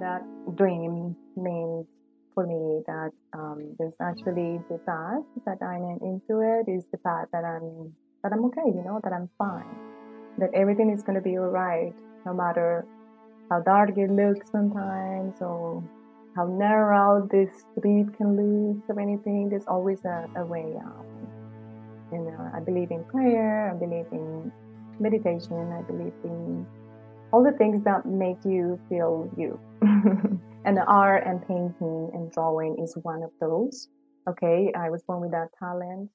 that dream means for me that um, there's actually the path that I'm into it is the path that I'm that I'm okay, you know, that I'm fine, that everything is going to be all right, no matter how dark it looks sometimes or how narrow this street can look or anything. There's always a, a way out. You know, I believe in prayer. I believe in meditation. I believe in all the things that make you feel you. and art and painting and drawing is one of those. Okay, I was born with that talent.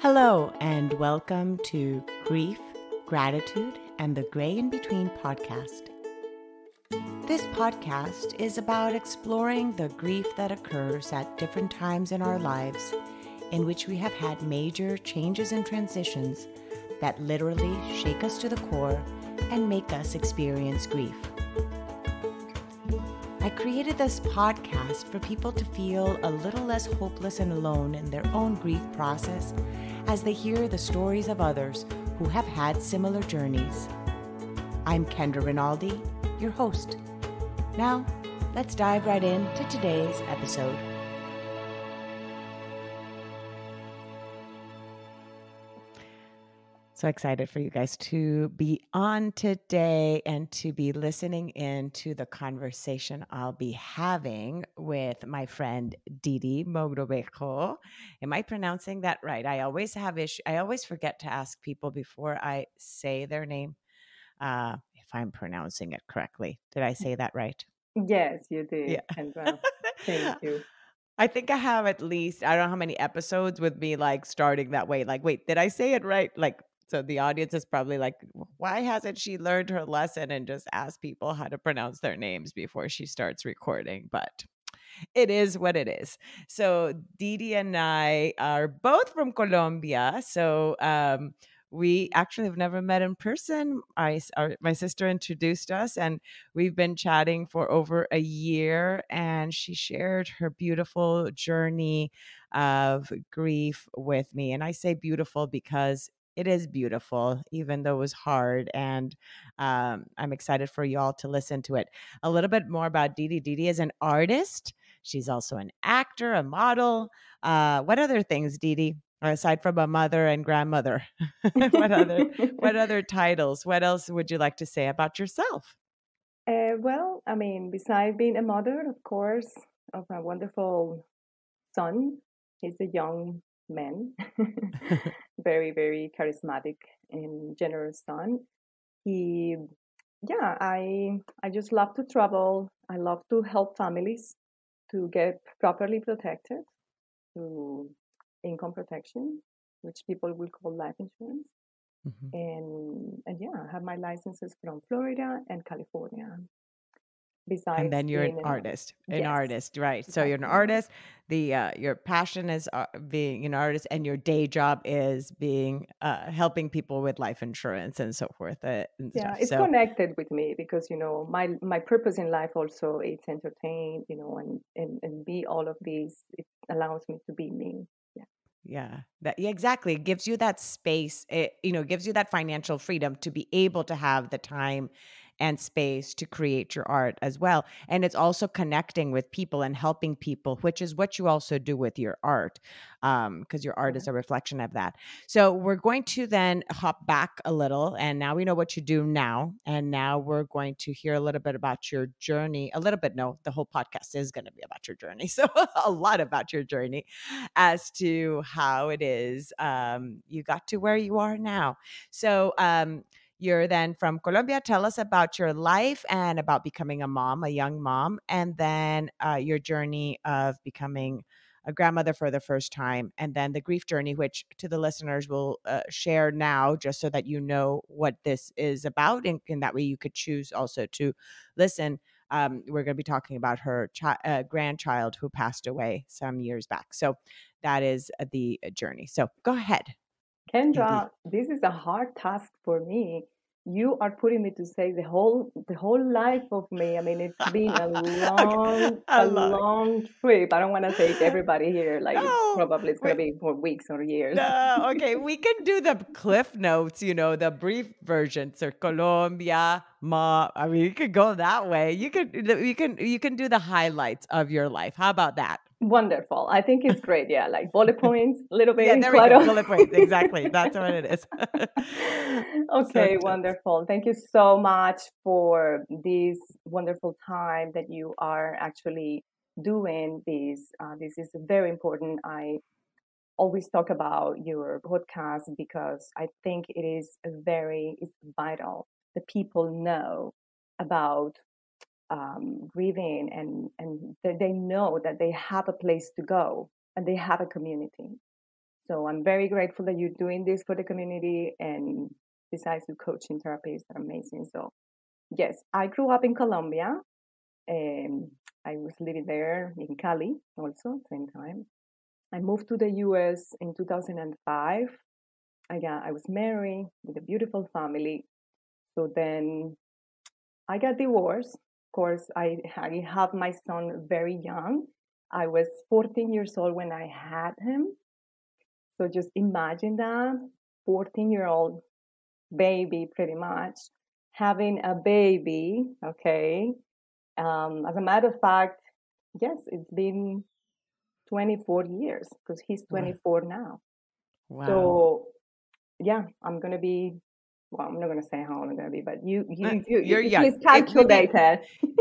Hello, and welcome to Grief, Gratitude, and the Gray in Between podcast. This podcast is about exploring the grief that occurs at different times in our lives in which we have had major changes and transitions that literally shake us to the core and make us experience grief. I created this podcast for people to feel a little less hopeless and alone in their own grief process as they hear the stories of others who have had similar journeys. I'm Kendra Rinaldi, your host. Now, let's dive right into today's episode. So excited for you guys to be on today and to be listening in to the conversation I'll be having with my friend Didi Mogrobejo. Am I pronouncing that right? I always have issue. I always forget to ask people before I say their name uh, if I'm pronouncing it correctly. Did I say that right? Yes, you did. Yeah. Kendra. Thank you. I think I have at least I don't know how many episodes with me like starting that way. Like, wait, did I say it right? Like so the audience is probably like, why hasn't she learned her lesson and just asked people how to pronounce their names before she starts recording? But it is what it is. So Didi and I are both from Colombia. So um, we actually have never met in person. I, our, my sister introduced us, and we've been chatting for over a year. And she shared her beautiful journey of grief with me. And I say beautiful because it is beautiful, even though it was hard. And um, I'm excited for y'all to listen to it. A little bit more about Didi. Didi is an artist. She's also an actor, a model. Uh, what other things, Didi? Aside from a mother and grandmother, what other what other titles? What else would you like to say about yourself? Uh, well, I mean, besides being a mother, of course, of a wonderful son, he's a young man, very, very charismatic and generous son. He, yeah, I, I just love to travel. I love to help families to get properly protected to income protection, which people will call life insurance. Mm-hmm. And and yeah, I have my licenses from Florida and California besides and then you're an, an artist an yes. artist right exactly. so you're an artist the uh, your passion is uh, being an artist and your day job is being uh, helping people with life insurance and so forth uh, and yeah stuff. it's so, connected with me because you know my my purpose in life also is entertain you know and and, and be all of these it allows me to be me yeah yeah that yeah, exactly it gives you that space it you know gives you that financial freedom to be able to have the time and space to create your art as well. And it's also connecting with people and helping people, which is what you also do with your art, because um, your art is a reflection of that. So we're going to then hop back a little, and now we know what you do now. And now we're going to hear a little bit about your journey. A little bit, no, the whole podcast is going to be about your journey. So a lot about your journey as to how it is um, you got to where you are now. So, um, you're then from Colombia. Tell us about your life and about becoming a mom, a young mom, and then uh, your journey of becoming a grandmother for the first time, and then the grief journey, which to the listeners will uh, share now, just so that you know what this is about, and, and that way you could choose also to listen. Um, we're going to be talking about her chi- uh, grandchild who passed away some years back. So that is uh, the uh, journey. So go ahead. Kendra, this is a hard task for me you are putting me to say the whole the whole life of me. I mean, it's been a long, a long trip. I don't want to take everybody here. Like no, probably it's gonna be for weeks or years. No, okay, we can do the cliff notes. You know, the brief version. So Colombia, Ma. I mean, you could go that way. You could you can you can do the highlights of your life. How about that? Wonderful. I think it's great. Yeah, like bullet points, a little bit. Yeah, there we go. Bullet points. Exactly. That's what it is. okay, so wonderful. Thank you so much for this wonderful time that you are actually doing this. Uh, this is very important. I always talk about your podcast because I think it is very it's vital that people know about um, grieving and and they know that they have a place to go and they have a community. So I'm very grateful that you're doing this for the community and besides the coaching therapies are amazing. So yes, I grew up in Colombia. and I was living there in Cali also at the same time. I moved to the US in 2005. I got I was married with a beautiful family. So then I got divorced Of course, I, I have my son very young. I was 14 years old when I had him. So just imagine that 14 year old baby, pretty much, having a baby. Okay. Um, as a matter of fact, yes, it's been 24 years because he's 24 wow. now. Wow. So, yeah, I'm going to be well, I'm not going to say how old I'm going to be, but you, you, uh, you you're you, young. Please calculate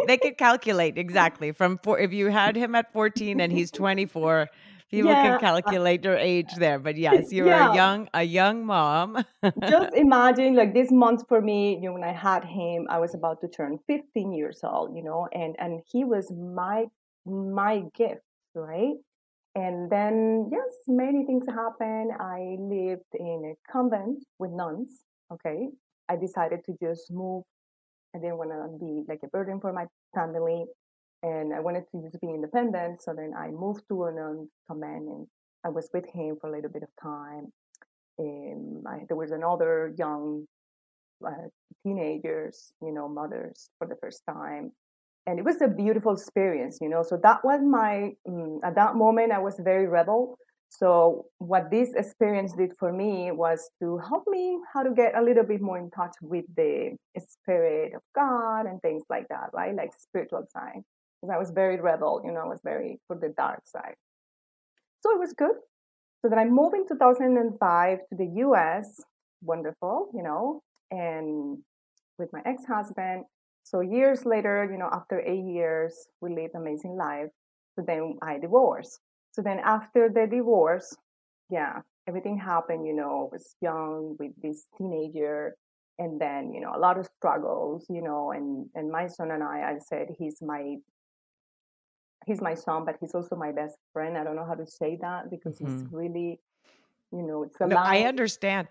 they could calculate exactly from four. If you had him at 14 and he's 24, people yeah. can calculate your age there. But yes, you're yeah. a young, a young mom. Just imagine, like this month for me, you know, when I had him, I was about to turn 15 years old, you know, and and he was my my gift, right? And then, yes, many things happened. I lived in a convent with nuns okay, I decided to just move. I didn't want to be like a burden for my family, and I wanted to just be independent. So then I moved to an command, and I was with him for a little bit of time. And I, there was another young uh, teenagers, you know, mothers for the first time, and it was a beautiful experience, you know. So that was my um, at that moment I was very rebel so what this experience did for me was to help me how to get a little bit more in touch with the spirit of God and things like that, right? Like spiritual side. Because I was very rebel, you know, I was very for the dark side. So it was good. So then I moved in 2005 to the US, wonderful, you know, and with my ex-husband. So years later, you know, after eight years, we lived amazing life. So then I divorced. So then after the divorce, yeah, everything happened, you know, I was young with this teenager and then, you know, a lot of struggles, you know, and, and my son and I, I said, he's my, he's my son, but he's also my best friend. I don't know how to say that because mm-hmm. he's really, you know it's a no, i understand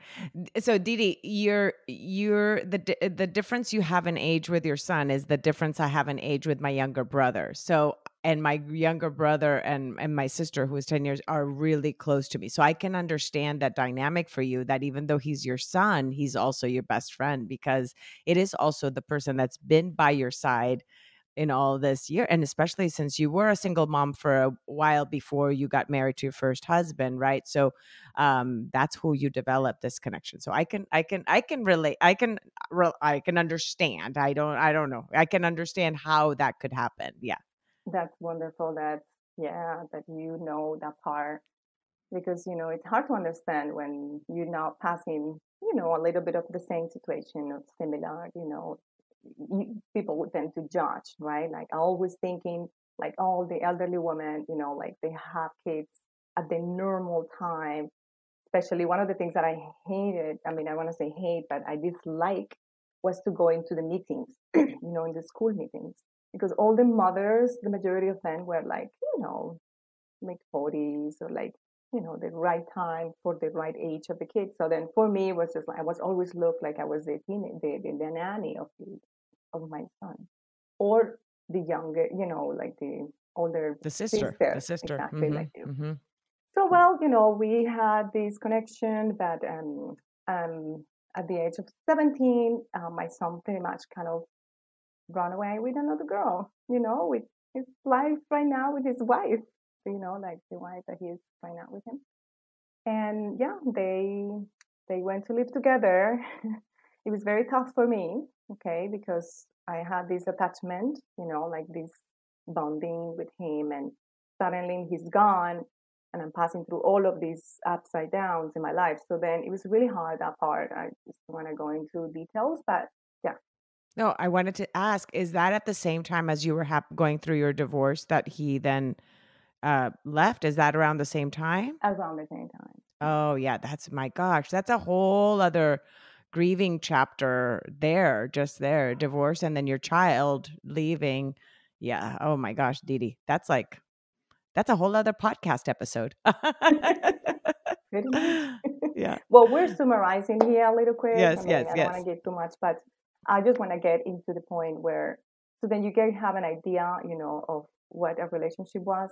so didi you're you're the the difference you have in age with your son is the difference i have in age with my younger brother so and my younger brother and and my sister who is 10 years are really close to me. So i can understand that dynamic for you that even though he's your son he's also your best friend because it is also the person that's been by your side in all this year and especially since you were a single mom for a while before you got married to your first husband right? So um that's who you developed this connection. So i can i can i can relate i can i can understand. I don't i don't know. I can understand how that could happen. Yeah that's wonderful that yeah that you know that part because you know it's hard to understand when you're not passing you know a little bit of the same situation or similar you know people would tend to judge, right? Like always thinking like all the elderly women, you know, like they have kids at the normal time. Especially one of the things that I hated, I mean, I want to say hate, but I dislike was to go into the meetings, you know, in the school meetings. Because all the mothers, the majority of them were like, you know, mid 40s or like, you know, the right time for the right age of the kids. So then for me, it was just like, I was always looked like I was the, teen, the, the, the nanny of the, of my son or the younger you know like the older the sister, sister the sister exactly mm-hmm, like you mm-hmm. so well you know we had this connection but um um at the age of 17, uh, my son pretty much kind of run away with another girl, you know, with his life right now with his wife, you know, like the wife that he is right now with him. And yeah, they they went to live together. it was very tough for me, okay, because I had this attachment, you know, like this bonding with him, and suddenly he's gone, and I'm passing through all of these upside downs in my life. So then it was really hard that part. I just want to go into details, but. No, I wanted to ask: Is that at the same time as you were hap- going through your divorce that he then uh, left? Is that around the same time? Around the same time. Oh yeah, that's my gosh, that's a whole other grieving chapter there, just there, divorce, and then your child leaving. Yeah. Oh my gosh, Didi, that's like that's a whole other podcast episode. yeah. Well, we're summarizing here a little quick. Yes, I mean, yes, I don't yes. want to get too much, but I just want to get into the point where so then you can have an idea, you know, of what a relationship was.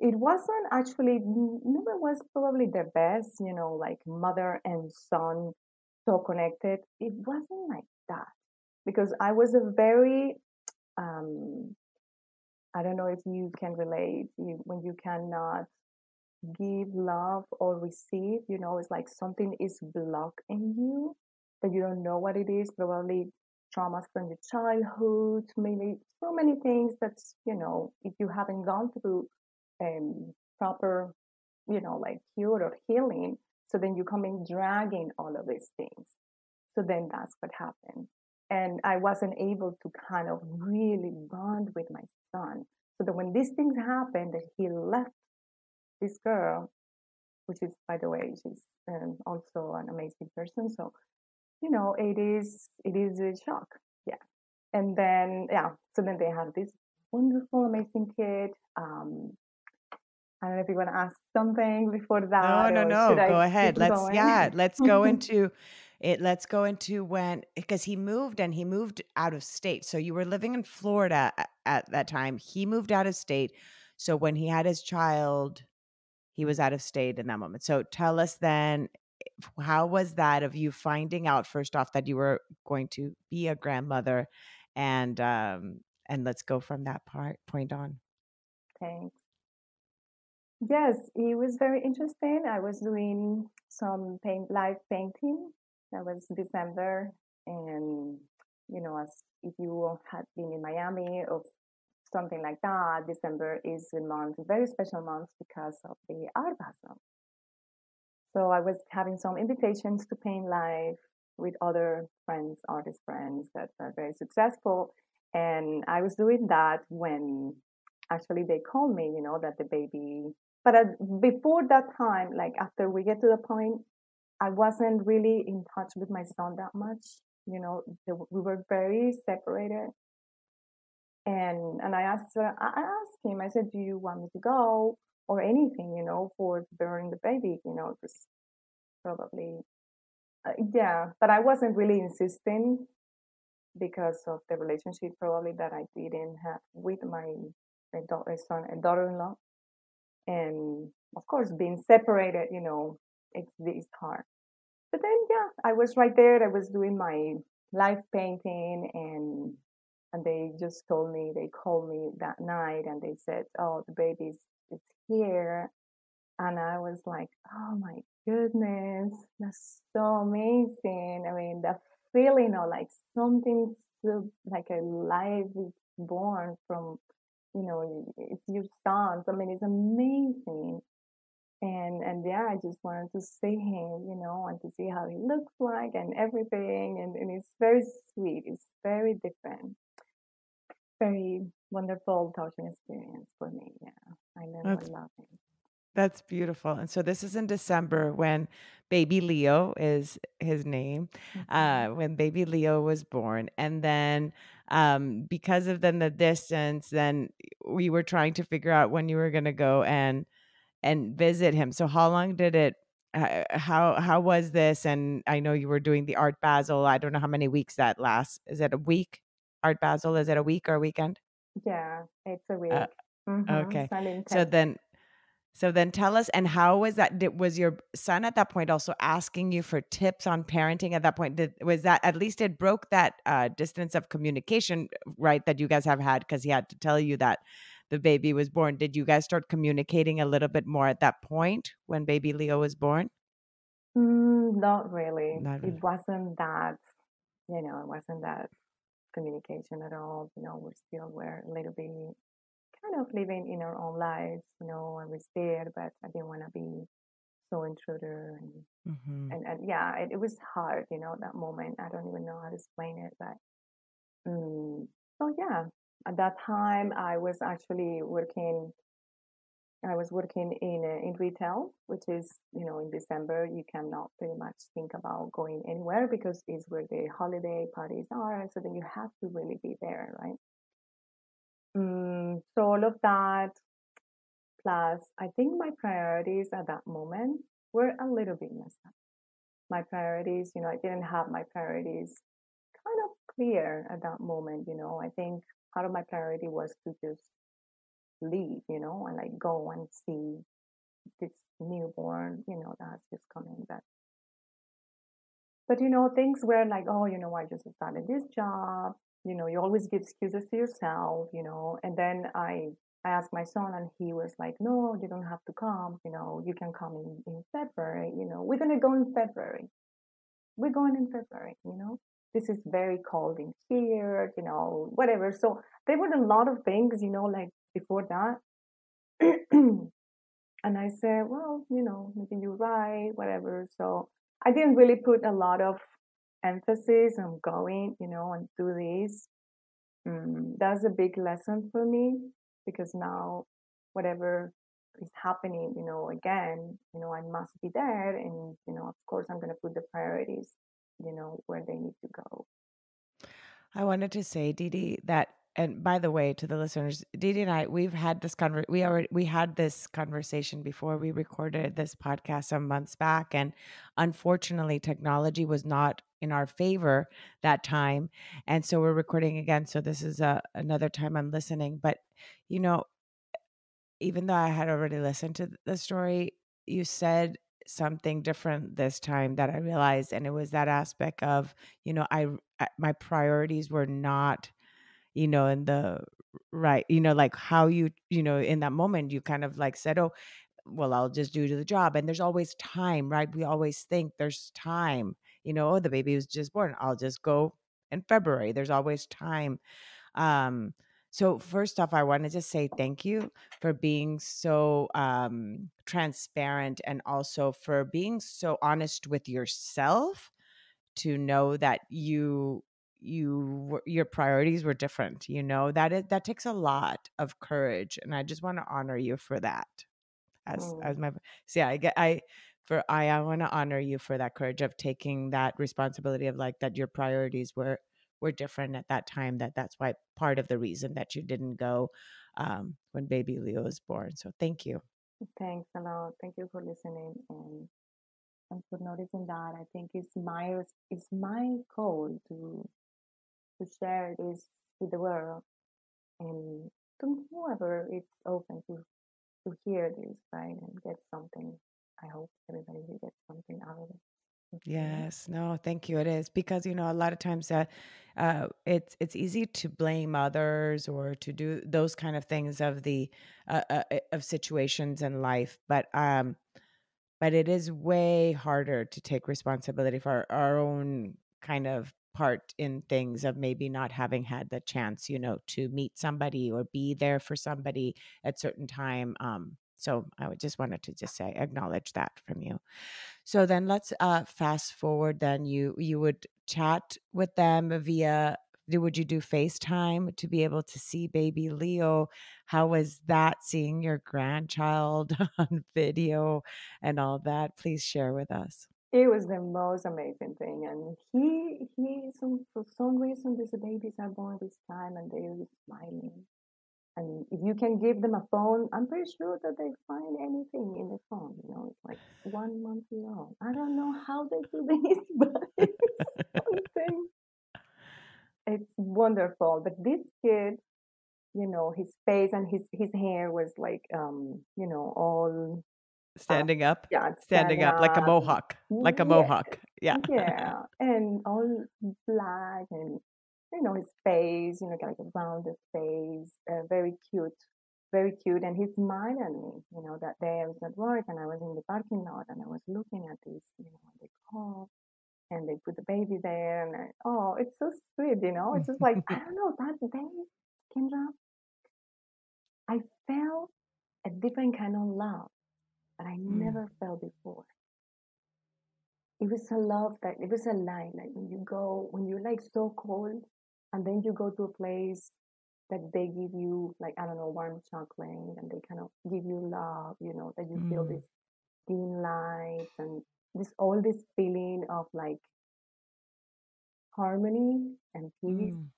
It wasn't actually never was probably the best, you know, like mother and son so connected. It wasn't like that because I was a very um, I don't know if you can relate you, when you cannot give love or receive, you know, it's like something is blocked in you that you don't know what it is, probably traumas from your childhood, maybe so many things that, you know, if you haven't gone through um, proper, you know, like cure or healing, so then you come in dragging all of these things. So then that's what happened. And I wasn't able to kind of really bond with my son. So that when these things happened, that he left this girl, which is, by the way, she's um, also an amazing person. So, you know, it is it is a shock. Yeah. And then yeah, so then they have this wonderful, amazing kid. Um, I don't know if you want to ask something before that. No, no, no. Go ahead. Let's going? yeah, let's go into it let's go into when because he moved and he moved out of state so you were living in florida at, at, that time he moved out of state so when he had his child he was out of state in that moment so tell us then how was that of you finding out first off that you were going to be a grandmother and um and let's go from that part point on? Thanks. Yes it was very interesting. I was doing some paint live painting. That was December, and you know, as if you had been in Miami or something like that, December is a month, a very special month because of the art basel. So I was having some invitations to paint live with other friends, artist friends that are very successful. And I was doing that when actually they called me, you know, that the baby. But before that time, like after we get to the point I wasn't really in touch with my son that much. You know, we were very separated. And and I asked I asked him. I said, "Do you want me to go or anything? You know, for bearing the baby? You know, just probably, uh, yeah." But I wasn't really insisting because of the relationship probably that I didn't have with my, my daughter, son and daughter-in-law, and of course being separated. You know, it's it's hard. But then yeah, I was right there. I was doing my life painting and and they just told me they called me that night and they said, "Oh, the baby's is here," and I was like, "Oh my goodness, that's so amazing!" I mean, the feeling of like something so, like a life is born from, you know, it's your son. I mean, it's amazing and and yeah i just wanted to see him you know and to see how he looks like and everything and, and it's very sweet it's very different very wonderful touching experience for me yeah i never that's, love him that's beautiful and so this is in december when baby leo is his name mm-hmm. uh when baby leo was born and then um because of then the distance then we were trying to figure out when you were going to go and and visit him. So how long did it how how was this and I know you were doing the art basel. I don't know how many weeks that lasts. Is it a week? Art basel is it a week or a weekend? Yeah, it's a uh, week. Uh, mm-hmm. Okay. So then So then tell us, and how was that? Did, was your son at that point also asking you for tips on parenting at that point? Did, was that at least it broke that uh, distance of communication, right? That you guys have had because he had to tell you that the baby was born. Did you guys start communicating a little bit more at that point when baby Leo was born? Mm, not really. Not really. It wasn't that, you know, it wasn't that communication at all. You know, we're still were a little bit kind of living in our own lives. You know, I was there, but I didn't want to be so intruder and Mm-hmm. and, and yeah, it, it was hard. You know, that moment. I don't even know how to explain it, but mm, so yeah. At that time, I was actually working. I was working in uh, in retail, which is you know in December you cannot pretty much think about going anywhere because it's where the holiday parties are. So then you have to really be there, right? Mm, so all of that, plus I think my priorities at that moment were a little bit messed up. My priorities, you know, I didn't have my priorities kind of clear at that moment. You know, I think part of my priority was to just leave, you know, and like go and see this newborn, you know, that's just coming. But but you know, things were like, oh, you know, I just started this job. You know, you always give excuses to yourself, you know. And then I I asked my son and he was like, No, you don't have to come, you know, you can come in, in February, you know, we're gonna go in February. We're going in February, you know. This is very cold in here, you know, whatever. So there were a lot of things, you know, like before that. and I said, Well, you know, maybe you're right, whatever. So I didn't really put a lot of emphasis on going, you know, and do this. Mm, that's a big lesson for me because now whatever is happening, you know, again, you know, I must be there and, you know, of course I'm gonna put the priorities, you know, where they need to go. I wanted to say, Didi, that and by the way, to the listeners, Didi and I, we've had this conver- we already we had this conversation before we recorded this podcast some months back, and unfortunately, technology was not in our favor that time, and so we're recording again. So this is a another time I'm listening, but you know, even though I had already listened to the story, you said something different this time that I realized, and it was that aspect of you know I my priorities were not you know in the right you know like how you you know in that moment you kind of like said oh well i'll just do the job. And there's always time right? We always think there's time you know oh the baby was just born. I'll just go in february. There's always time. Um so first off i wanted to say thank you for being so um transparent and also for being so honest with yourself to know that you you your priorities were different you know that is that takes a lot of courage and i just want to honor you for that as Mm. as my so yeah i get i for i i want to honor you for that courage of taking that responsibility of like that your priorities were were different at that time that that's why part of the reason that you didn't go um when baby leo was born so thank you Thanks a lot. Thank you for listening and and for noticing that. I think it's my it's my goal to share this with the world and to whoever is open to to hear this, right, and get something. I hope everybody will get something out of it. Yes, no, thank you. It is because you know a lot of times uh, uh, it's it's easy to blame others or to do those kind of things of the uh, uh, uh, of situations in life, but um, but it is way harder to take responsibility for our, our own kind of part in things of maybe not having had the chance, you know, to meet somebody or be there for somebody at certain time. Um, so I would just wanted to just say acknowledge that from you. So then let's uh fast forward then you you would chat with them via would you do FaceTime to be able to see baby Leo? How was that seeing your grandchild on video and all that? Please share with us. It was the most amazing thing, and he he some for some reason these babies are born this time and they're smiling. And if you can give them a phone, I'm pretty sure that they find anything in the phone. You know, it's like one month old. I don't know how they do this, but it's something. It's wonderful. But this kid, you know, his face and his his hair was like, um, you know, all uh, Standing up, yeah, standing standing up like a mohawk, like a Yeah, mohawk. Yeah. yeah, and all black and you know his face, you know, like a rounded face, uh, very cute, very cute. And he smiled at me. You know, that day I was at work and I was in the parking lot and I was looking at this, you know, the car and they put the baby there and I, oh, it's so sweet. You know, it's just like I don't know that day, Kendra, I felt a different kind of love that I Mm. never felt before. It was a love that it was a line like when you go when you're like so cold and then you go to a place that they give you like I don't know warm chocolate and they kind of give you love, you know, that you feel Mm. this dim light and this all this feeling of like harmony and peace. Mm.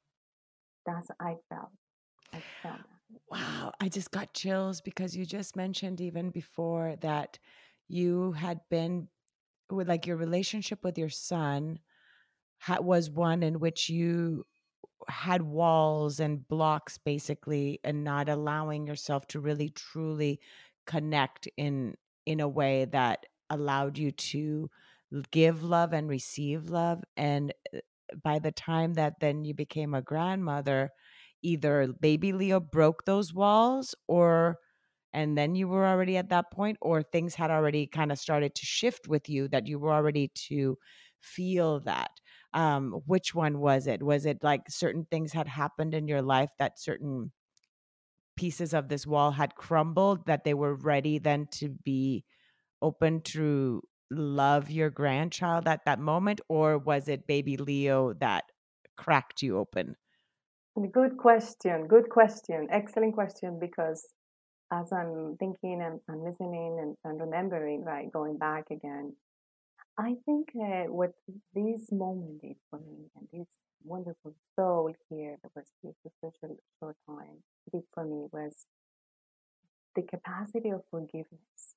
That's I felt. I felt that. Wow, I just got chills because you just mentioned even before that you had been with like your relationship with your son ha- was one in which you had walls and blocks basically and not allowing yourself to really truly connect in in a way that allowed you to give love and receive love and uh, by the time that then you became a grandmother either baby leo broke those walls or and then you were already at that point or things had already kind of started to shift with you that you were already to feel that um which one was it? Was it like certain things had happened in your life that certain pieces of this wall had crumbled that they were ready then to be open to love your grandchild at that moment or was it baby leo that cracked you open Good question. Good question. Excellent question because as I'm thinking and I'm listening and I'm remembering, right, going back again, I think uh, what this moment did for me and this wonderful soul here that was here for such a short time did for me was the capacity of forgiveness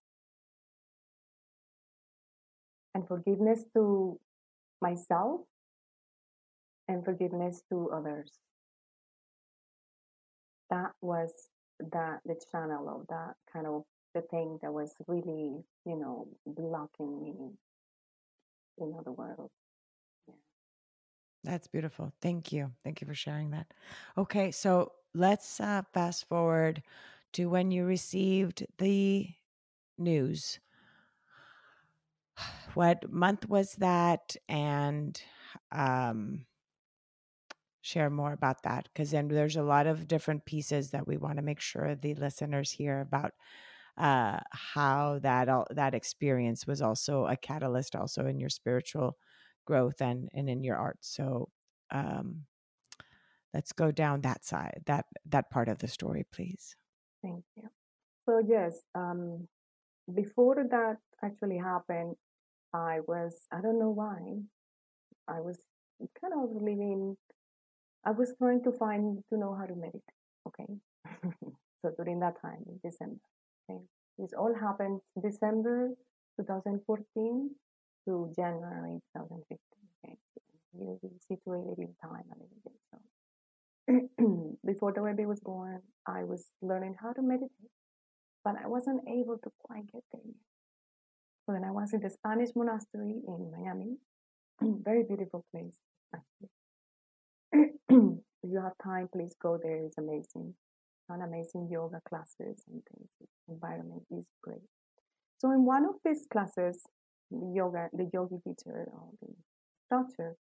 and forgiveness to myself and forgiveness to others. That was that the channel of that kind of the thing that was really, you know, blocking me in other world. Yeah. That's beautiful. Thank you. Thank you for sharing that. Okay, so let's uh, fast forward to when you received the news. What month was that? And um, share more about that because then there's a lot of different pieces that we want to make sure the listeners hear about uh, how that all, that experience was also a catalyst also in your spiritual growth and and in your art. So um, let's go down that side that that part of the story, please. Thank you. So yes, um, before that actually happened, I was I don't know why I was kind of living. I was trying to find to know how to meditate. Okay, so during that time in December, okay, this all happened December 2014 to January 2015. Okay, you will situated in time a little bit. So before the baby was born, I was learning how to meditate, but I wasn't able to quite get there. So then I was in the Spanish monastery in Miami, very beautiful place actually. If you have time, please go there. It's amazing. An amazing yoga classes and things. The environment is great. So in one of these classes, the yoga, the yogi teacher or the instructor,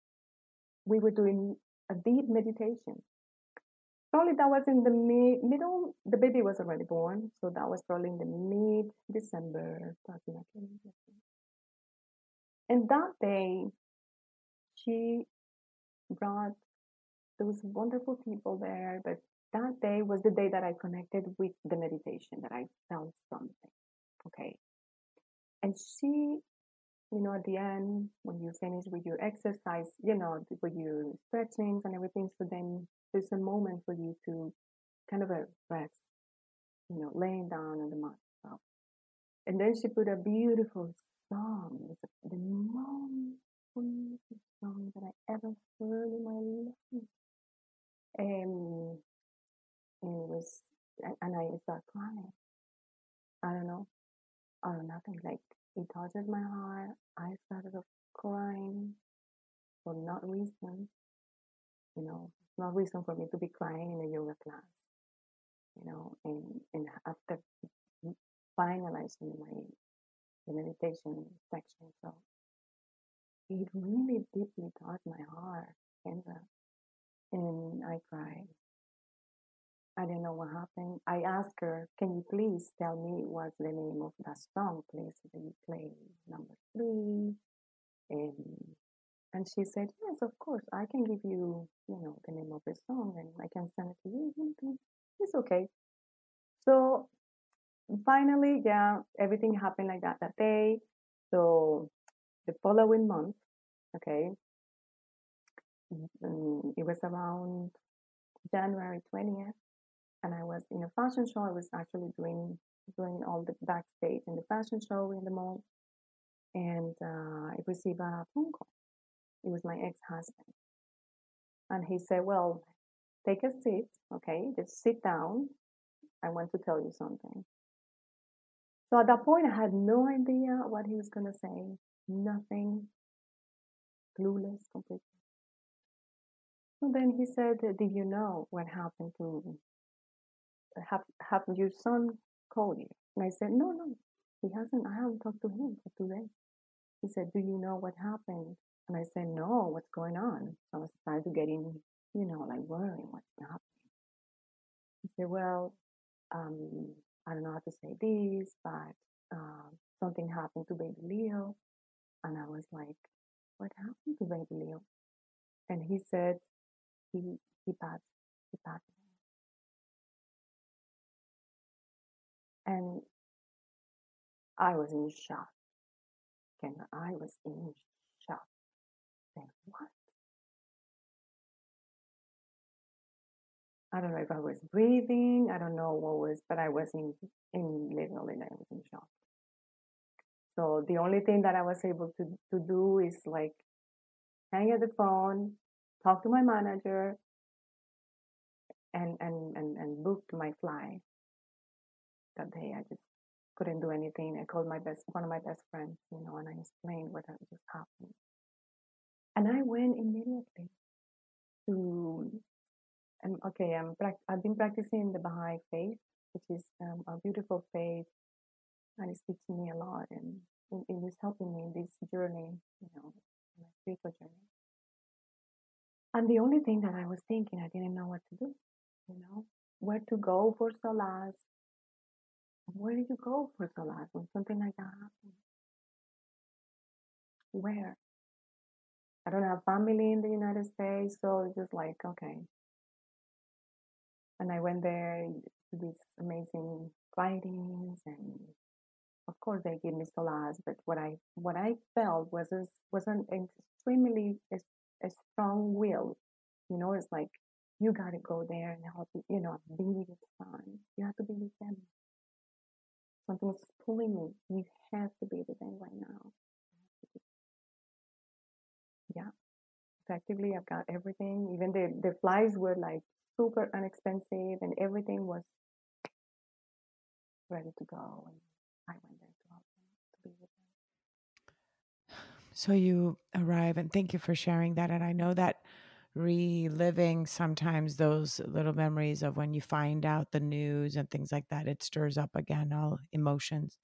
we were doing a deep meditation. Probably that was in the mid, middle. The baby was already born, so that was probably in the mid December. And that day, she brought those wonderful people there. But that day was the day that I connected with the meditation, that I felt something. Okay. And she, you know, at the end, when you finish with your exercise, you know, with your stretchings and everything, so then there's a moment for you to kind of a rest, you know, laying down on the mat. So, and then she put a beautiful song. It's the most beautiful song that I ever heard in my life. Um, and it was, and I started crying. I don't know, or nothing. Like it touched my heart. I started crying for not reason. You know, not reason for me to be crying in a yoga class. You know, and and after finalizing my the meditation section, so it really deeply touched my heart, Kendra, and I cried. I didn't know what happened. I asked her, "Can you please tell me what's the name of that song, please, that you play number three? And and she said, "Yes, of course. I can give you, you know, the name of the song, and I can send it to you. It's okay." So finally, yeah, everything happened like that that day. So the following month, okay, mm, it was around January 20th, and I was in a fashion show. I was actually doing doing all the backstage in the fashion show in the mall, and uh, I received a phone call. It was my ex-husband, and he said, "Well, take a seat, okay? Just sit down. I want to tell you something." So at that point, I had no idea what he was gonna say. Nothing, clueless, completely. Then he said, "Did you know what happened to have have your son called you?" And I said, "No, no, he hasn't. I haven't talked to him for two days." He said, "Do you know what happened?" And I said, "No, what's going on?" So I was starting to get in, you know, like worrying what's happening. He said, "Well, um, I don't know how to say this, but uh, something happened to baby Leo." And I was like, "What happened to baby Leo?" And he said, "He he passed. He passed." And I was in shock. And I was in shock. Saying, what? I don't know if I was breathing. I don't know what was, but I was in, in literally, I was in shock. So the only thing that I was able to, to do is like hang up the phone, talk to my manager, and, and, and, and booked my flight that day. I just couldn't do anything. I called my best, one of my best friends, you know, and I explained what had just happened. And I went immediately to, um, okay, i'm i've been practicing the Baha'i faith, which is um, a beautiful faith, and it's teaching me a lot, and it, it is helping me in this journey, you know, my spiritual journey. And the only thing that I was thinking, I didn't know what to do, you know, where to go for solace. Where do you go for solace when something like that happens? Where? I don't have family in the United States, so it's just like, okay. And I went there to these amazing writings, and of course they gave me solace. But what I what I felt was was an extremely a, strong will. You know, it's like you got to go there and help. You know, be with son. You have to be with them. Something's pulling me. You have to be with them right now. Yeah, effectively, I've got everything. Even the the flights were like super inexpensive, and everything was ready to go. And I went there to help them to be with them. So you arrive, and thank you for sharing that. And I know that reliving sometimes those little memories of when you find out the news and things like that, it stirs up again all emotions.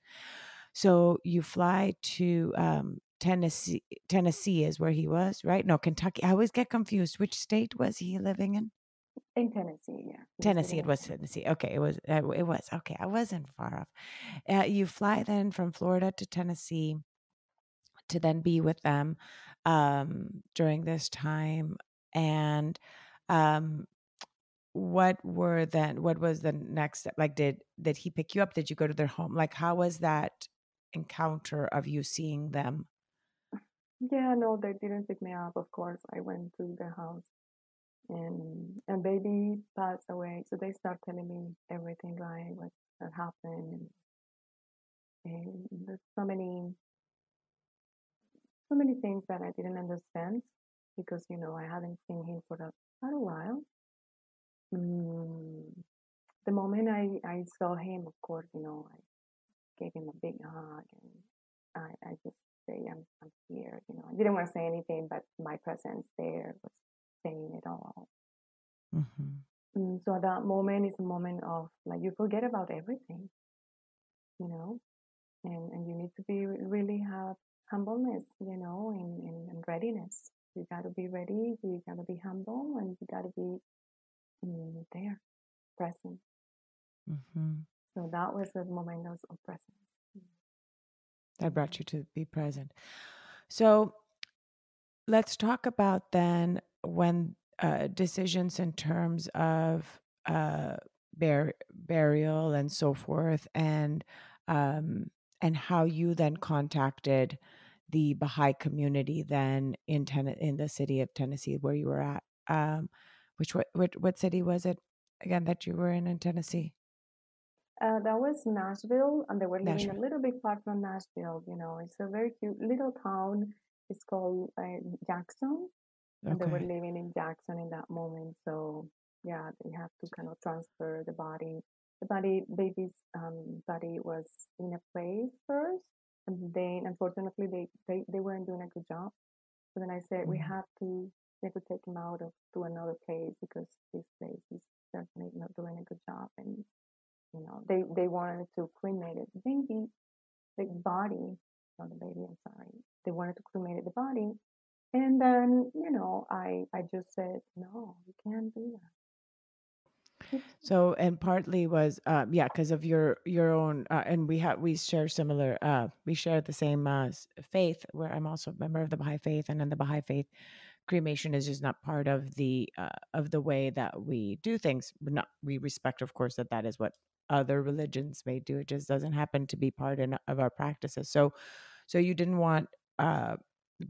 So you fly to um, Tennessee. Tennessee is where he was, right? No, Kentucky. I always get confused. Which state was he living in? In Tennessee, yeah. Tennessee. It was Tennessee. Okay, it was. Uh, it was okay. I wasn't far off. Uh, you fly then from Florida to Tennessee to then be with them um, during this time, and um, what were then? What was the next step? Like, did did he pick you up? Did you go to their home? Like, how was that encounter of you seeing them? Yeah, no, they didn't pick me up. Of course, I went to the house, and and baby passed away. So they start telling me everything, right? What happened, and, and there's so many so many things that I didn't understand because you know I hadn't seen him for a, quite a while. Mm, the moment I, I saw him, of course, you know, I gave him a big hug and I, I just say, I'm, I'm here. You know, I didn't want to say anything, but my presence there was saying it all. Mm-hmm. Mm, so that moment is a moment of like you forget about everything, you know, and and you need to be really have humbleness, you know, and, and, and readiness. You got to be ready. You got to be humble, and you got to be mm, there, present. Mm-hmm. So that was the moment of presence. That brought you to be present. So let's talk about then when uh, decisions in terms of uh, bur- burial and so forth, and um, and how you then contacted the Baha'i community then in ten- in the city of Tennessee where you were at. Um, which what, what what city was it again that you were in in Tennessee? Uh, that was Nashville, and they were living Nashville. a little bit far from Nashville. You know, it's a very cute little town. It's called uh, Jackson, and they were living in Jackson in that moment. So yeah, they have to kind of transfer the body. The body, baby's um, body was in a place first, and then unfortunately they, they, they weren't doing a good job. So then I said mm-hmm. we have to we have to take him out of to another place because this place is certainly not doing a good job and you know, they, they wanted to cremate it. The baby, the body, not the baby, I'm sorry. They wanted to cremate the body. And then, you know, I, I just said, no, you can't do that. So, and partly was, um, yeah, because of your your own, uh, and we have we share similar, uh, we share the same uh, faith. Where I'm also a member of the Baha'i faith, and in the Baha'i faith, cremation is just not part of the uh, of the way that we do things. Not we respect, of course, that that is what other religions may do. It just doesn't happen to be part in, of our practices. So, so you didn't want uh,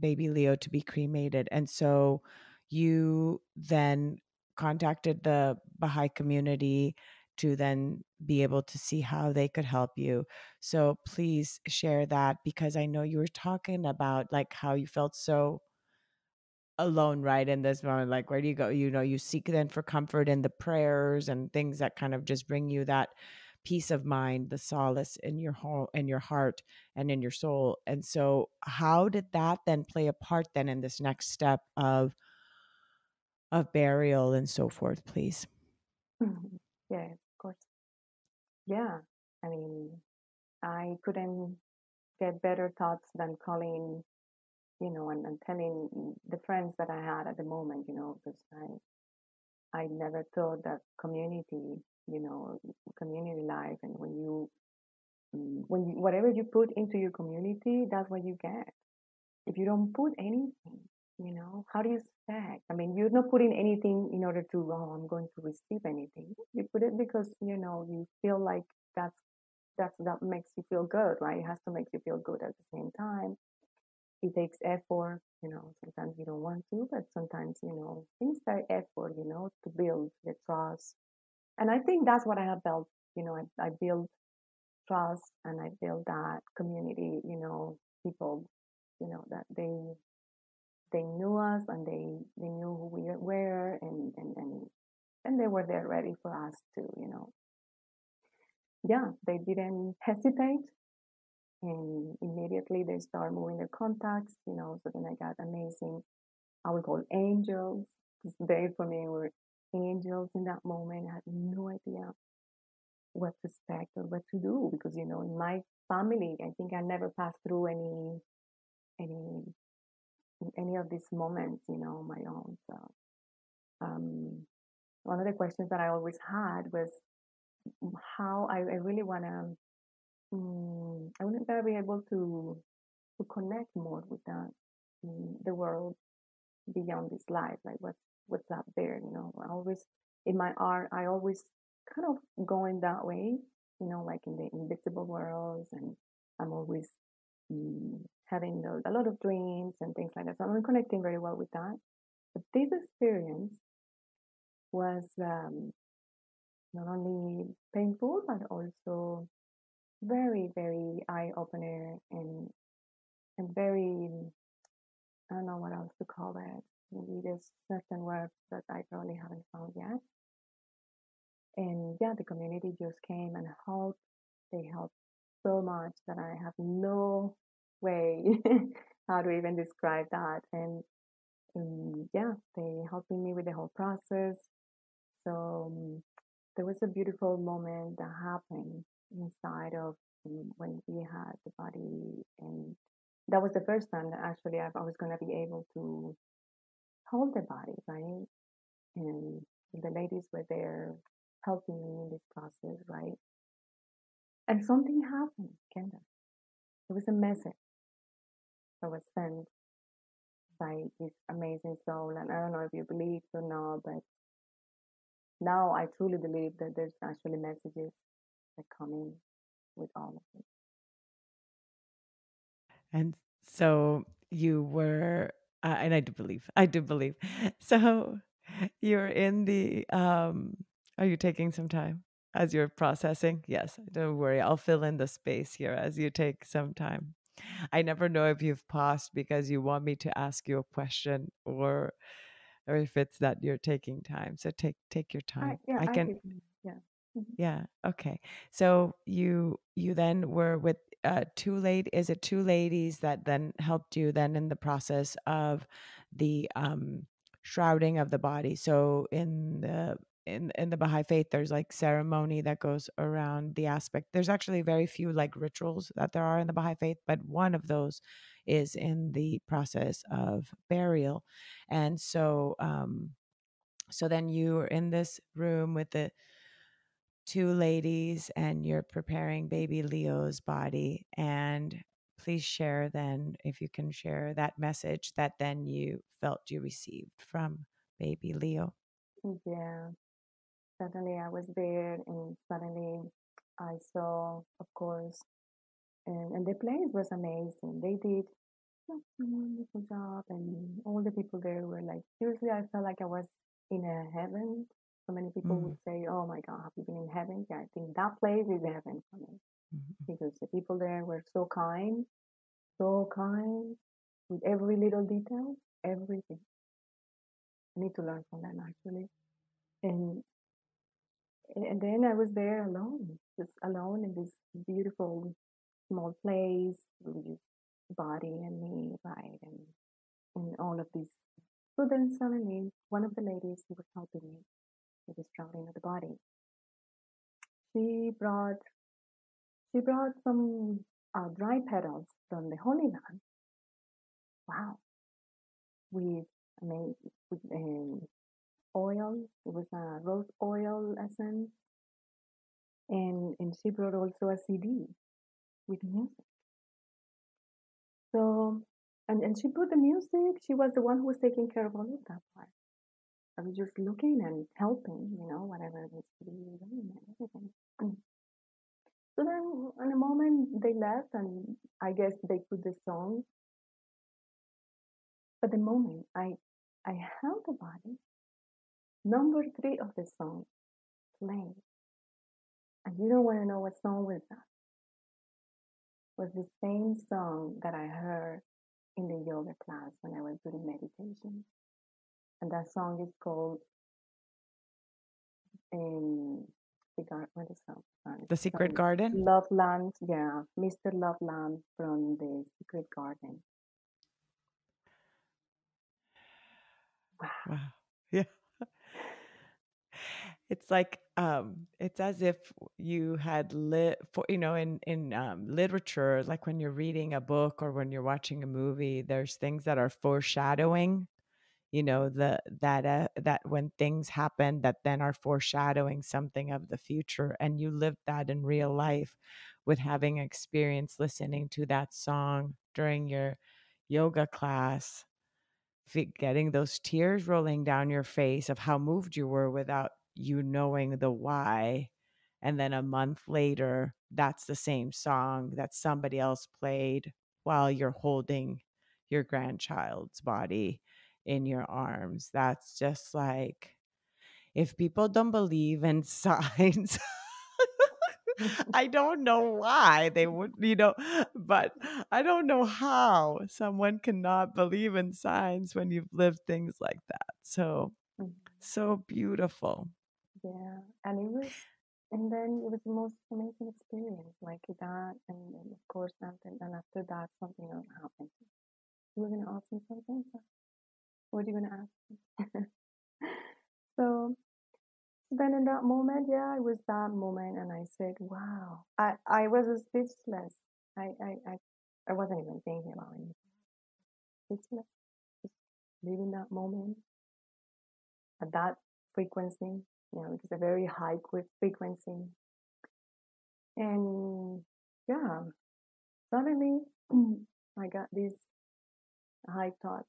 baby Leo to be cremated, and so you then contacted the Baha'i community to then be able to see how they could help you. So please share that because I know you were talking about like how you felt so alone right in this moment like where do you go you know you seek then for comfort in the prayers and things that kind of just bring you that peace of mind the solace in your whole in your heart and in your soul and so how did that then play a part then in this next step of of burial and so forth please mm-hmm. yeah of course yeah i mean i couldn't get better thoughts than calling you know, and, and telling the friends that I had at the moment, you know, because I, I never thought that community, you know, community life, and when you, mm, when you, whatever you put into your community, that's what you get. If you don't put anything, you know, how do you expect? I mean, you're not putting anything in order to, oh, I'm going to receive anything. You put it because, you know, you feel like that's, that's, that makes you feel good, right? It has to make you feel good at the same time it takes effort you know sometimes you don't want to but sometimes you know things take effort you know to build the trust and i think that's what i have built you know i, I built trust and i build that community you know people you know that they they knew us and they they knew who we were and and and, and they were there ready for us to you know yeah they didn't hesitate and immediately they start moving their contacts, you know, so then I got amazing, I would call angels. They for me were angels in that moment. I had no idea what to expect or what to do because, you know, in my family, I think I never passed through any, any, any of these moments, you know, my own. So, um, one of the questions that I always had was how I, I really want to mm, I want to be able to to connect more with that mm, the world beyond this life, like what's what's up there. You know, I always in my art, I always kind of going that way. You know, like in the invisible worlds, and I'm always having a, a lot of dreams and things like that. So I'm connecting very well with that. But this experience was um, not only painful but also very, very eye opener and and very I don't know what else to call it. Maybe there's certain words that I probably haven't found yet. And yeah, the community just came and helped. They helped so much that I have no way how to even describe that. And um, yeah, they helping me with the whole process. So um, there was a beautiful moment that happened inside of um, when we had the body, and that was the first time that actually I, I was going to be able to hold the body, right? And the ladies were there helping me in this process, right? And something happened, Kendra. It was a message that was sent by this amazing soul. And I don't know if you believe or not, but now I truly believe that there's actually messages that come in with all of it. And so you were, uh, and I do believe, I do believe. So you're in the, um, are you taking some time as you're processing? Yes, don't worry. I'll fill in the space here as you take some time. I never know if you've paused because you want me to ask you a question or or if it's that you're taking time. So take take your time. I, yeah, I can I yeah. Mm-hmm. yeah, okay. So you you then were with uh two late is it two ladies that then helped you then in the process of the um shrouding of the body. So in the in in the Baha'i faith, there's like ceremony that goes around the aspect. There's actually very few like rituals that there are in the Baha'i faith, but one of those is in the process of burial, and so um, so then you are in this room with the two ladies, and you're preparing baby Leo's body, and please share then if you can share that message that then you felt you received from baby Leo. Yeah suddenly I was there and suddenly I saw, of course, and, and the place was amazing. They did a wonderful job, and all the people there were like, seriously, I felt like I was in a heaven. So many people mm-hmm. would say, Oh my God, have you been in heaven? Yeah, I think that place is heaven for me mm-hmm. because the people there were so kind, so kind with every little detail, everything. I need to learn from them actually. And and then I was there alone, just alone in this beautiful small place with this body and me, right, and and all of these. So then suddenly, one of the ladies who was helping me with the shrouding of the body, she brought she brought some uh, dry petals from the Holy Land. Wow, with I mean, with um, oil. It was a rose oil essence. And, and she brought also a CD with music. So, and, and she put the music. She was the one who was taking care of all of that part. I was just looking and helping, you know, whatever needs to be done and everything. So then, in a moment, they left, and I guess they put the song. But the moment I I held the body, Number three of the song, Play. And you don't want to know what song was that? Was the same song that I heard in the yoga class when I was doing meditation. And that song is called um, the gar- what is that? Sorry. The Secret Sorry. Garden? Love Land, yeah. Mr. Love Land from the Secret Garden. Wow. wow. Yeah it's like um it's as if you had lit for you know in in um, literature like when you're reading a book or when you're watching a movie there's things that are foreshadowing you know the that uh, that when things happen that then are foreshadowing something of the future and you lived that in real life with having experience listening to that song during your yoga class getting those tears rolling down your face of how moved you were without you knowing the why and then a month later that's the same song that somebody else played while you're holding your grandchild's body in your arms that's just like if people don't believe in signs I don't know why they would, you know, but I don't know how someone cannot believe in signs when you've lived things like that. So, mm-hmm. so beautiful. Yeah, and it was, and then it was the most amazing experience, like that, and, and of course, something, and after that, something else happened. You were gonna ask me something. So what are you gonna ask me? so then, in that moment, yeah, it was that moment, and I said, "Wow!" I I was speechless. I I I, I wasn't even thinking about anything. Speechless, just living that moment at that frequency. You know, it's a very high frequency. And yeah, suddenly I got this high thought.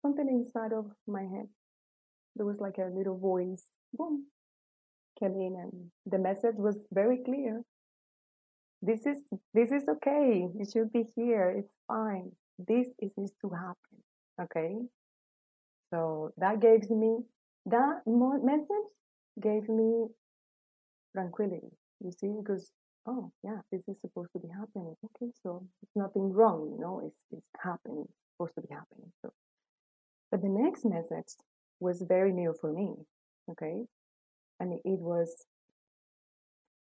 Something inside of my head. There was like a little voice, boom, came in, and the message was very clear. This is this is okay. You should be here. It's fine. This is needs to happen. Okay. So that gives me that message gave me tranquility. You see, because oh yeah, this is supposed to be happening. Okay, so it's nothing wrong, you know, it's it's happening, it's supposed to be happening. So but the next message was very new for me. Okay. And it was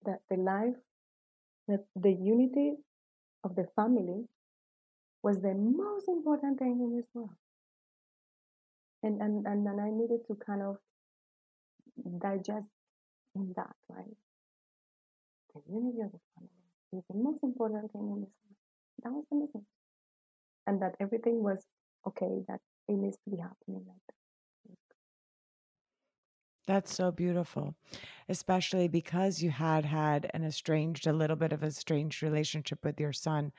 that the life that the unity of the family was the most important thing in this world. And and, and then I needed to kind of digest in that, right? The unity of the family is the most important thing in this world. That was the message. And that everything was okay, that it needs to be happening like that. That's so beautiful, especially because you had had an estranged, a little bit of a estranged relationship with your son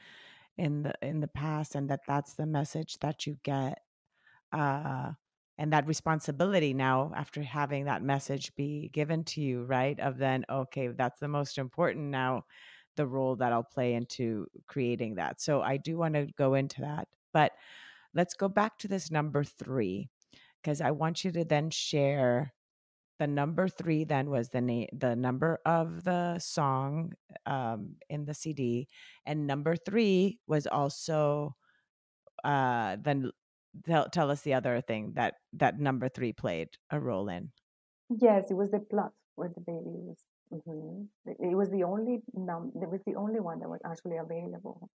in the in the past, and that that's the message that you get. Uh, and that responsibility now after having that message be given to you right of then okay that's the most important now the role that i'll play into creating that. So i do want to go into that but let's go back to this number three because i want you to then share the number three then was the name the number of the song um, in the cd and number three was also uh then tell tell us the other thing that that number three played a role in. Yes, it was the plot where the baby was. Mm-hmm. It was the only num. It was the only one that was actually available.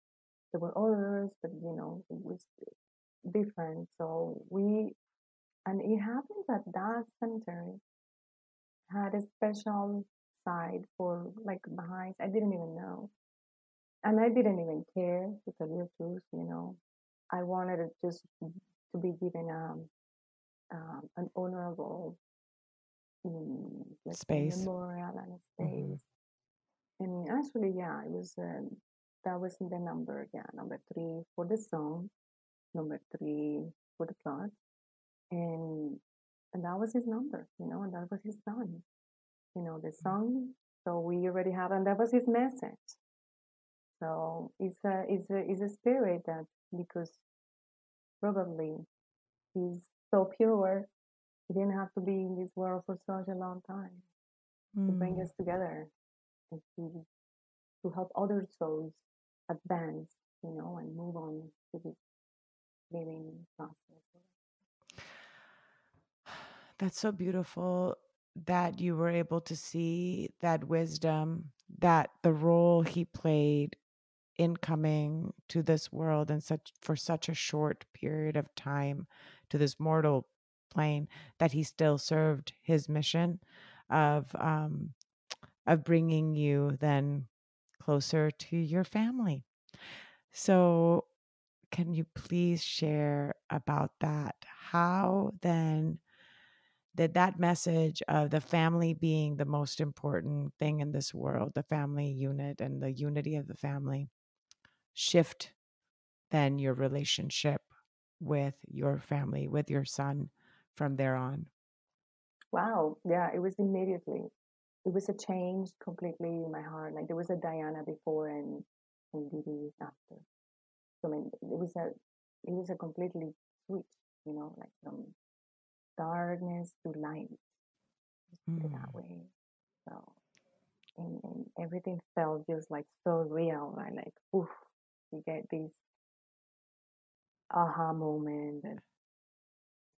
There were others, but you know it was different. So we, and it happens that that center had a special side for like behind. I didn't even know, and I didn't even care to tell you the truth. You know, I wanted it just to be given um, um, an honorable um, space, memorial and space. Mm-hmm. And actually, yeah, it was uh, that was the number, yeah, number three for the song, number three for the plot, and and that was his number, you know, and that was his song, you know, the mm-hmm. song. So we already have, and that was his message. So it's a it's a it's a spirit that because probably he's so pure he didn't have to be in this world for such a long time mm. to bring us mm. together and to to help other souls advance you know and move on to this living process that's so beautiful that you were able to see that wisdom that the role he played in coming to this world and such for such a short period of time to this mortal plane that he still served his mission of um, of bringing you then closer to your family. So, can you please share about that? How then did that message of the family being the most important thing in this world, the family unit and the unity of the family, shift then your relationship with your family, with your son from there on? Wow. Yeah, it was immediately. It was a change completely in my heart. Like there was a Diana before and and Didi after. So I mean, it was a it was a completely switch, you know, like from darkness to light. Mm. that way. So and, and everything felt just like so real, right? Like oof, you get this aha moment that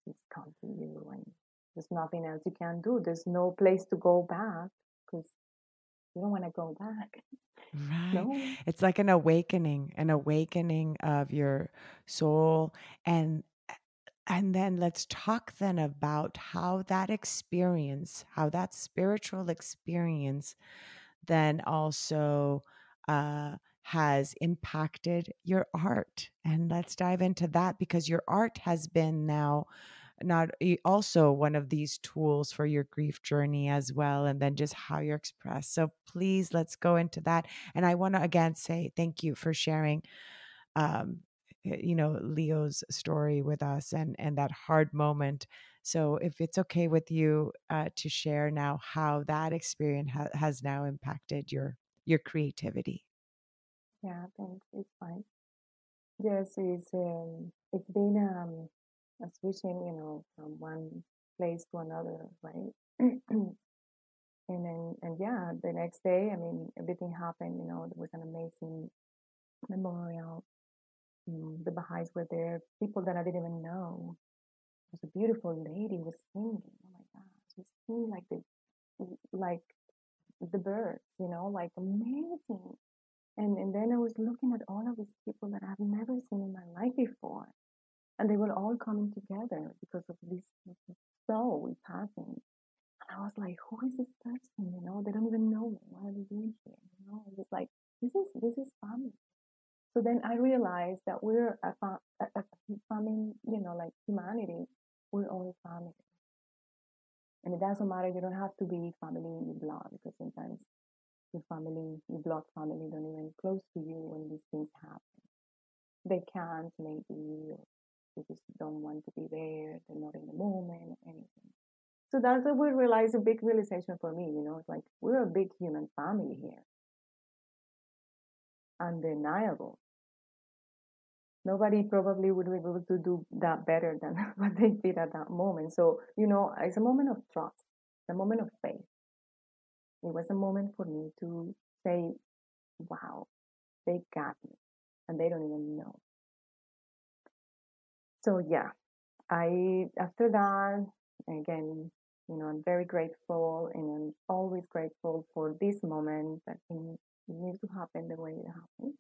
just come to you and there's nothing else you can do. There's no place to go back because you don't want to go back. Right. No. It's like an awakening, an awakening of your soul and and then let's talk then about how that experience, how that spiritual experience then also uh, has impacted your art. And let's dive into that because your art has been now not also one of these tools for your grief journey as well and then just how you're expressed so please let's go into that and i want to again say thank you for sharing um you know leo's story with us and and that hard moment so if it's okay with you uh, to share now how that experience ha- has now impacted your your creativity yeah thanks it's fine yes it's um, it's been um switching you know from one place to another right and then and yeah the next day i mean everything happened you know there was an amazing memorial Mm, the Baha'is were there, people that I didn't even know. There was a beautiful lady was singing. Oh my God, she was singing like the like the birds, you know, like amazing. And and then I was looking at all of these people that I've never seen in my life before, and they were all coming together because of this soul we're passing. And I was like, who is this person? You know, they don't even know me. What are they doing here? You know, it was like this is this is family. So then I realized that we're a, a, a family, you know, like humanity, we're all family. And it doesn't matter, you don't have to be family in blood because sometimes your family, your blood family don't even close to you when these things happen. They can't maybe, they just don't want to be there, they're not in the moment anything. So that's what we realize a big realization for me, you know, it's like we're a big human family here. Undeniable nobody probably would be able to do that better than what they did at that moment. So, you know, it's a moment of trust, a moment of faith. It was a moment for me to say, wow, they got me, and they don't even know. So, yeah, I, after that, again, you know, I'm very grateful and I'm always grateful for this moment that it needs to happen the way it happened.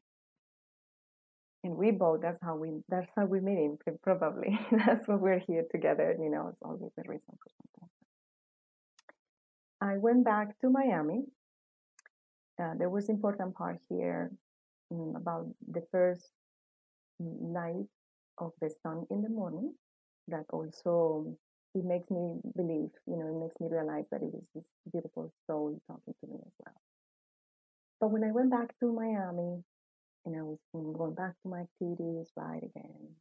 And we both that's how we that's how we meet him probably. That's why we're here together you know it's always a reason for something i went back to miami uh, there was important part here um, about the first night of the sun in the morning that also it makes me believe you know it makes me realize that it is this beautiful soul talking to me as well but when i went back to miami and I was going back to my activities right again.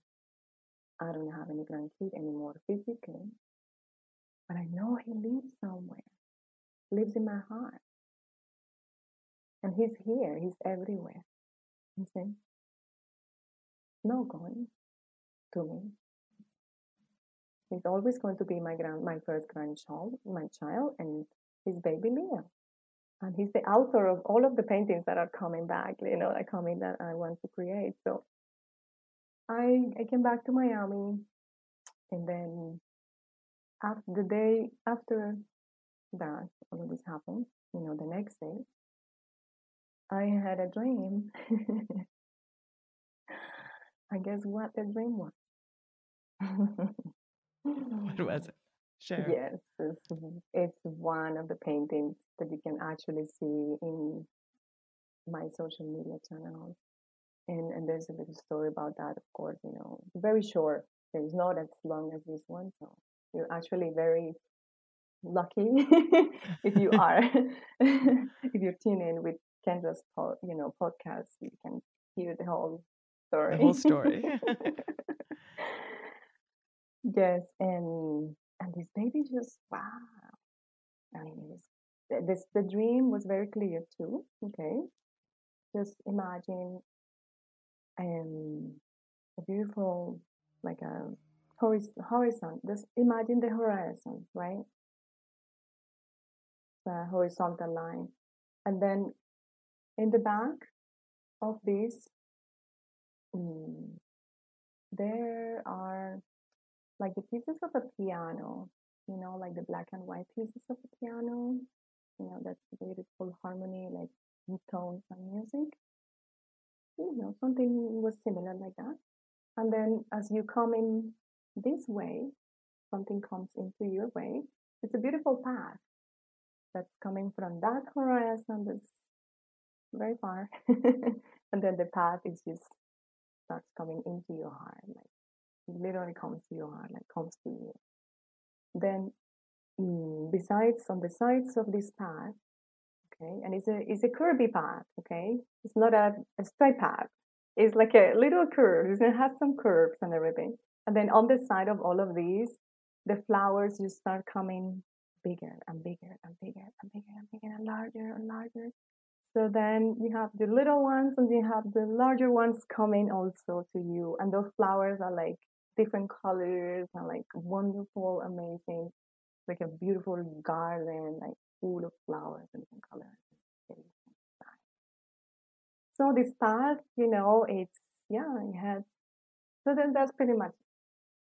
I don't have any grandkid anymore physically, but I know he lives somewhere, lives in my heart. And he's here, he's everywhere. You see? No going to me. He's always going to be my grand my first grandchild, my child, and his baby Leo and he's the author of all of the paintings that are coming back you know that coming that i want to create so i i came back to miami and then after the day after that all of this happened you know the next day i had a dream i guess what the dream was what was it Sure. Yes, it's, it's one of the paintings that you can actually see in my social media channels. And, and there's a little story about that, of course, you know, very short. It's not as long as this one. So you're actually very lucky if you are, if you're tuning in with Kendra's, you know, podcast, you can hear the whole story. The whole story. yes. And and this baby just wow. I mean, this the dream was very clear too. Okay, just imagine um, a beautiful like a horizon. Just imagine the horizon, right? The horizontal line, and then in the back of this, um, there are like the pieces of a piano you know, like the black and white pieces of a piano. You know, that's beautiful harmony, like tones and music. You know, something was similar like that. And then as you come in this way, something comes into your way. It's a beautiful path that's coming from that horizon that's very far. and then the path is just starts coming into your heart, like it literally comes to your heart, like comes to you. Then mm, besides on the sides of this path, okay, and it's a it's a curvy path, okay? It's not a, a straight path. It's like a little curve. It has some curves and everything. And then on the side of all of these, the flowers just start coming bigger and bigger and bigger and bigger and bigger and larger and larger. So then you have the little ones and you have the larger ones coming also to you. And those flowers are like different colors and like wonderful, amazing, like a beautiful garden, like full of flowers and different colors. So this path, you know, it's yeah, it has. So then that's pretty much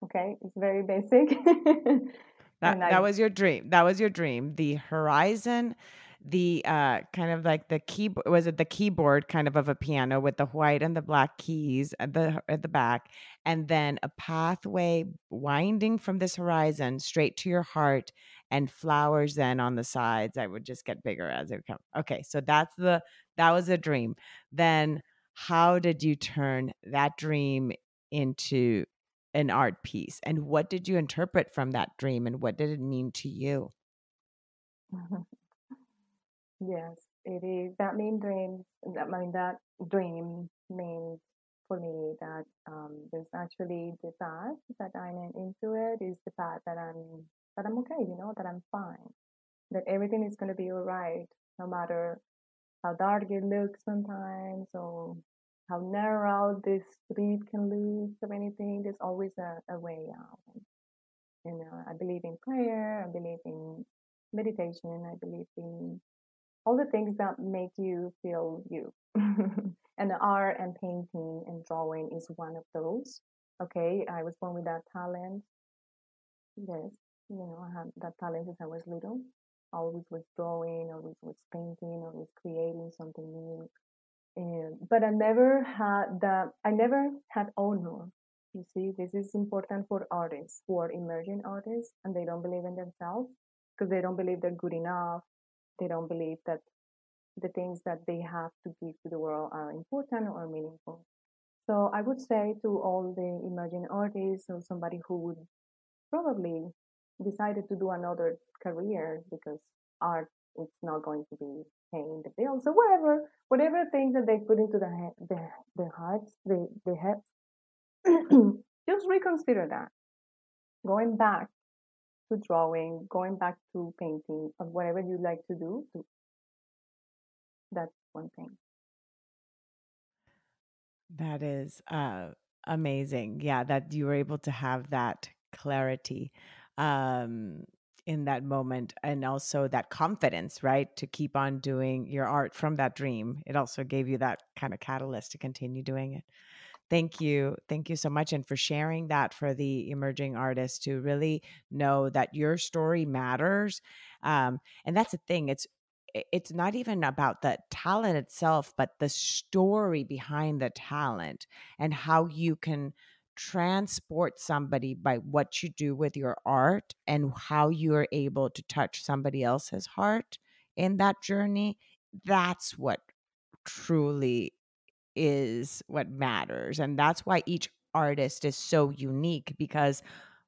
okay. It's very basic. that, I, that was your dream. That was your dream. The horizon the uh kind of like the keyboard was it the keyboard kind of of a piano with the white and the black keys at the at the back and then a pathway winding from this horizon straight to your heart and flowers then on the sides i would just get bigger as it come okay so that's the that was a dream then how did you turn that dream into an art piece and what did you interpret from that dream and what did it mean to you Yes, it is. That mean dreams. That I mean that dream means for me that um, there's actually the path that I'm into it is the path that I'm that I'm okay. You know that I'm fine. That everything is going to be all right, no matter how dark it looks sometimes or how narrow this street can look or anything. There's always a, a way out. You uh, know, I believe in prayer. I believe in meditation. I believe in all the things that make you feel you. and the art and painting and drawing is one of those. Okay, I was born with that talent. Yes, you know, I had that talent since I was little. Always was drawing, always was painting, always creating something new. And, but I never had that, I never had honor. You see, this is important for artists who are emerging artists and they don't believe in themselves because they don't believe they're good enough they don't believe that the things that they have to give to the world are important or meaningful. So I would say to all the emerging artists or somebody who would probably decided to do another career because art is not going to be paying the bills or whatever, whatever things that they put into the the, the hearts, the, the heads, just reconsider that. Going back to drawing, going back to painting, or whatever you like to do. That's one thing. That is uh, amazing. Yeah, that you were able to have that clarity um, in that moment and also that confidence, right? To keep on doing your art from that dream. It also gave you that kind of catalyst to continue doing it. Thank you. Thank you so much. And for sharing that for the emerging artists to really know that your story matters. Um, and that's the thing. It's it's not even about the talent itself, but the story behind the talent and how you can transport somebody by what you do with your art and how you are able to touch somebody else's heart in that journey. That's what truly is what matters. And that's why each artist is so unique because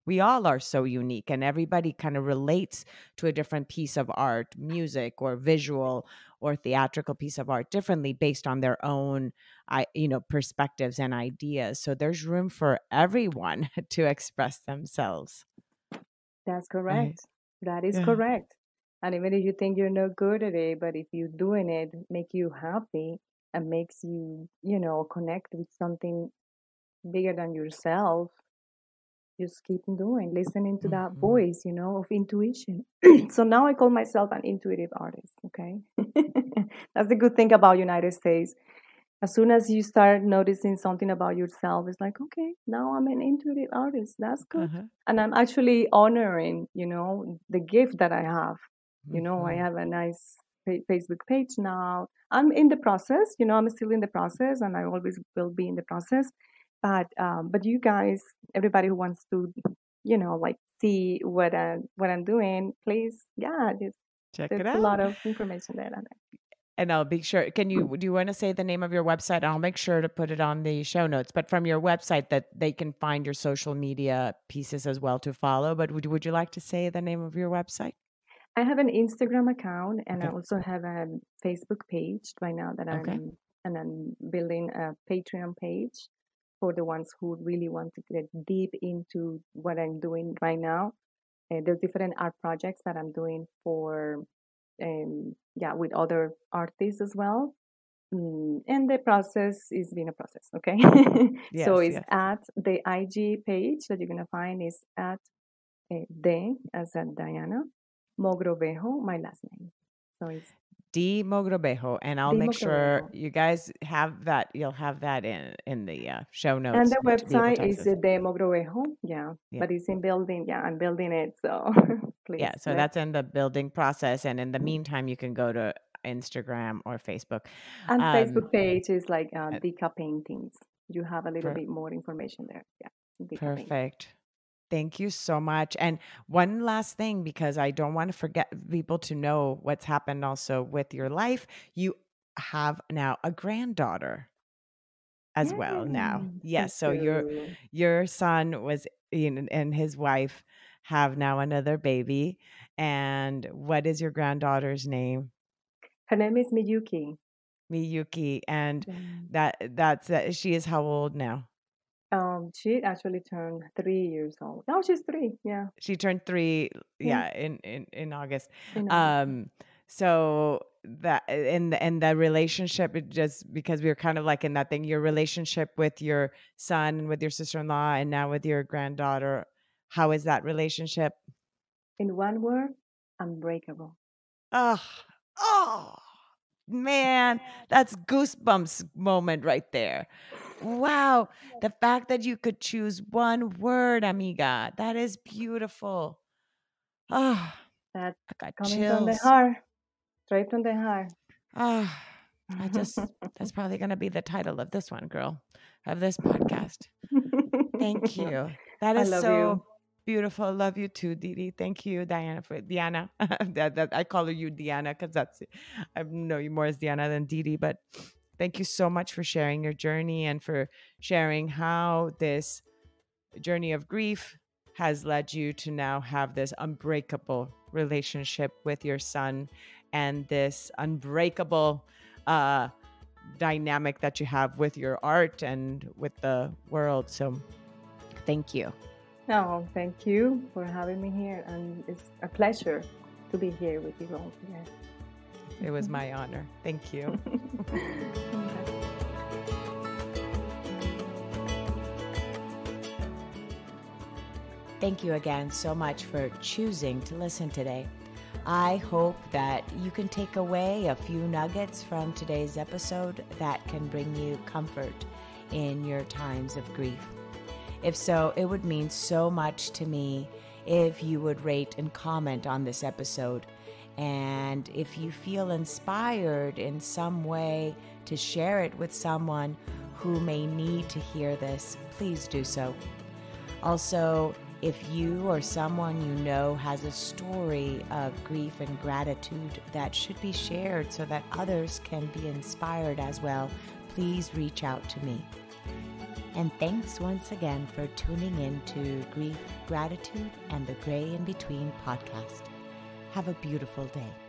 we all are so unique and everybody kind of relates to a different piece of art, music or visual or theatrical piece of art differently based on their own I you know perspectives and ideas. So there's room for everyone to express themselves. That's correct. Right. That is yeah. correct. And even if you think you're not good at it, but if you're doing it, make you happy, and makes you, you know, connect with something bigger than yourself, just keep doing, listening to that mm-hmm. voice, you know, of intuition. so now I call myself an intuitive artist, okay? That's the good thing about United States. as soon as you start noticing something about yourself, it's like, okay, now I'm an intuitive artist. That's good. Uh-huh. And I'm actually honoring, you know, the gift that I have. You know, I Mhm. have a nice fa- Facebook page now. I'm in the process, you know, I'm still in the process and I always will be in the process. But um, but you guys, everybody who wants to, you know, like see what I what I'm doing, please, yeah, there's, Check it a lot of information there. And I'll be sure. Can you do you want to say the name of your website? I'll make sure to put it on the show notes. But from your website, that they can find your social media pieces as well to follow. But would would you like to say the name of your website? I have an Instagram account and I also have a Facebook page right now that I'm Okay. and I'm building a Patreon page for the ones who really want to get deep into what I'm doing right now. Uh, there's different art projects that I'm doing for um yeah with other artists as well. Mm, and the process is being a process, okay? so it's yes. at the IG page that you're gonna find is at uh, de as in Diana Mogrobejo, my last name. So it's D Mogrobejo, and I'll D make sure you guys have that. You'll have that in in the uh, show notes. And the to be able website is access. de Mogrobejo, yeah, Yeah. but it's in building. Yeah, I'm building it, so please. Yeah, so let- that's in the building process, and in the meantime, you can go to Instagram or Facebook. and um, Facebook page is like uh, uh, Dika Paintings. You have a little Per- bit more information there. Yeah, Dika Paintings. Thank you so much. And one last thing, because I don't want to forget people to know what's happened also with your life. You have now a granddaughter as well now. Yes, So your you. your son was in, and his wife have now another baby. And what is your granddaughter's name? Her name is Miyuki. Miyuki. And that that's that she is how old now? Um, she actually turned three years old. No, she's three. Yeah, She turned three, Yeah. yeah, in in in August. in August. Um, so that and and the relationship, it just because we were kind of like in that thing, your relationship with your son and with your sister in law, and now with your granddaughter, how is that relationship? in one word, unbreakable. Oh, oh, man, that's goosebumps moment right there. Wow, the fact that you could choose one word, amiga, that is beautiful. Oh, That's I got coming from the heart, straight from the heart. Ah, I just that's probably gonna be the title of this one, girl, of this podcast. Thank you. That is so you. Beautiful. Love you too, Didi. Thank you, Diana, for Diana. that, that I call you Diana because that's I know you more as Diana than Didi. But thank you so much for sharing your journey and for sharing how this journey of grief has led you to now have this unbreakable relationship with your son and this unbreakable uh dynamic that you have with your art and with the world so thank you No, thank you for having me here, and it's a pleasure to be here with you all today. it was my honor thank you Thank you again so much for choosing to listen today. I hope that you can take away a few nuggets from today's episode that can bring you comfort in your times of grief. If so, it would mean so much to me if you would rate and comment on this episode. And if you feel inspired in some way to share it with someone who may need to hear this, please do so. Also, if you or someone you know has a story of grief and gratitude that should be shared so that others can be inspired as well, please reach out to me. And thanks once again for tuning in to Grief, Gratitude, and the Gray in Between podcast. Have a beautiful day.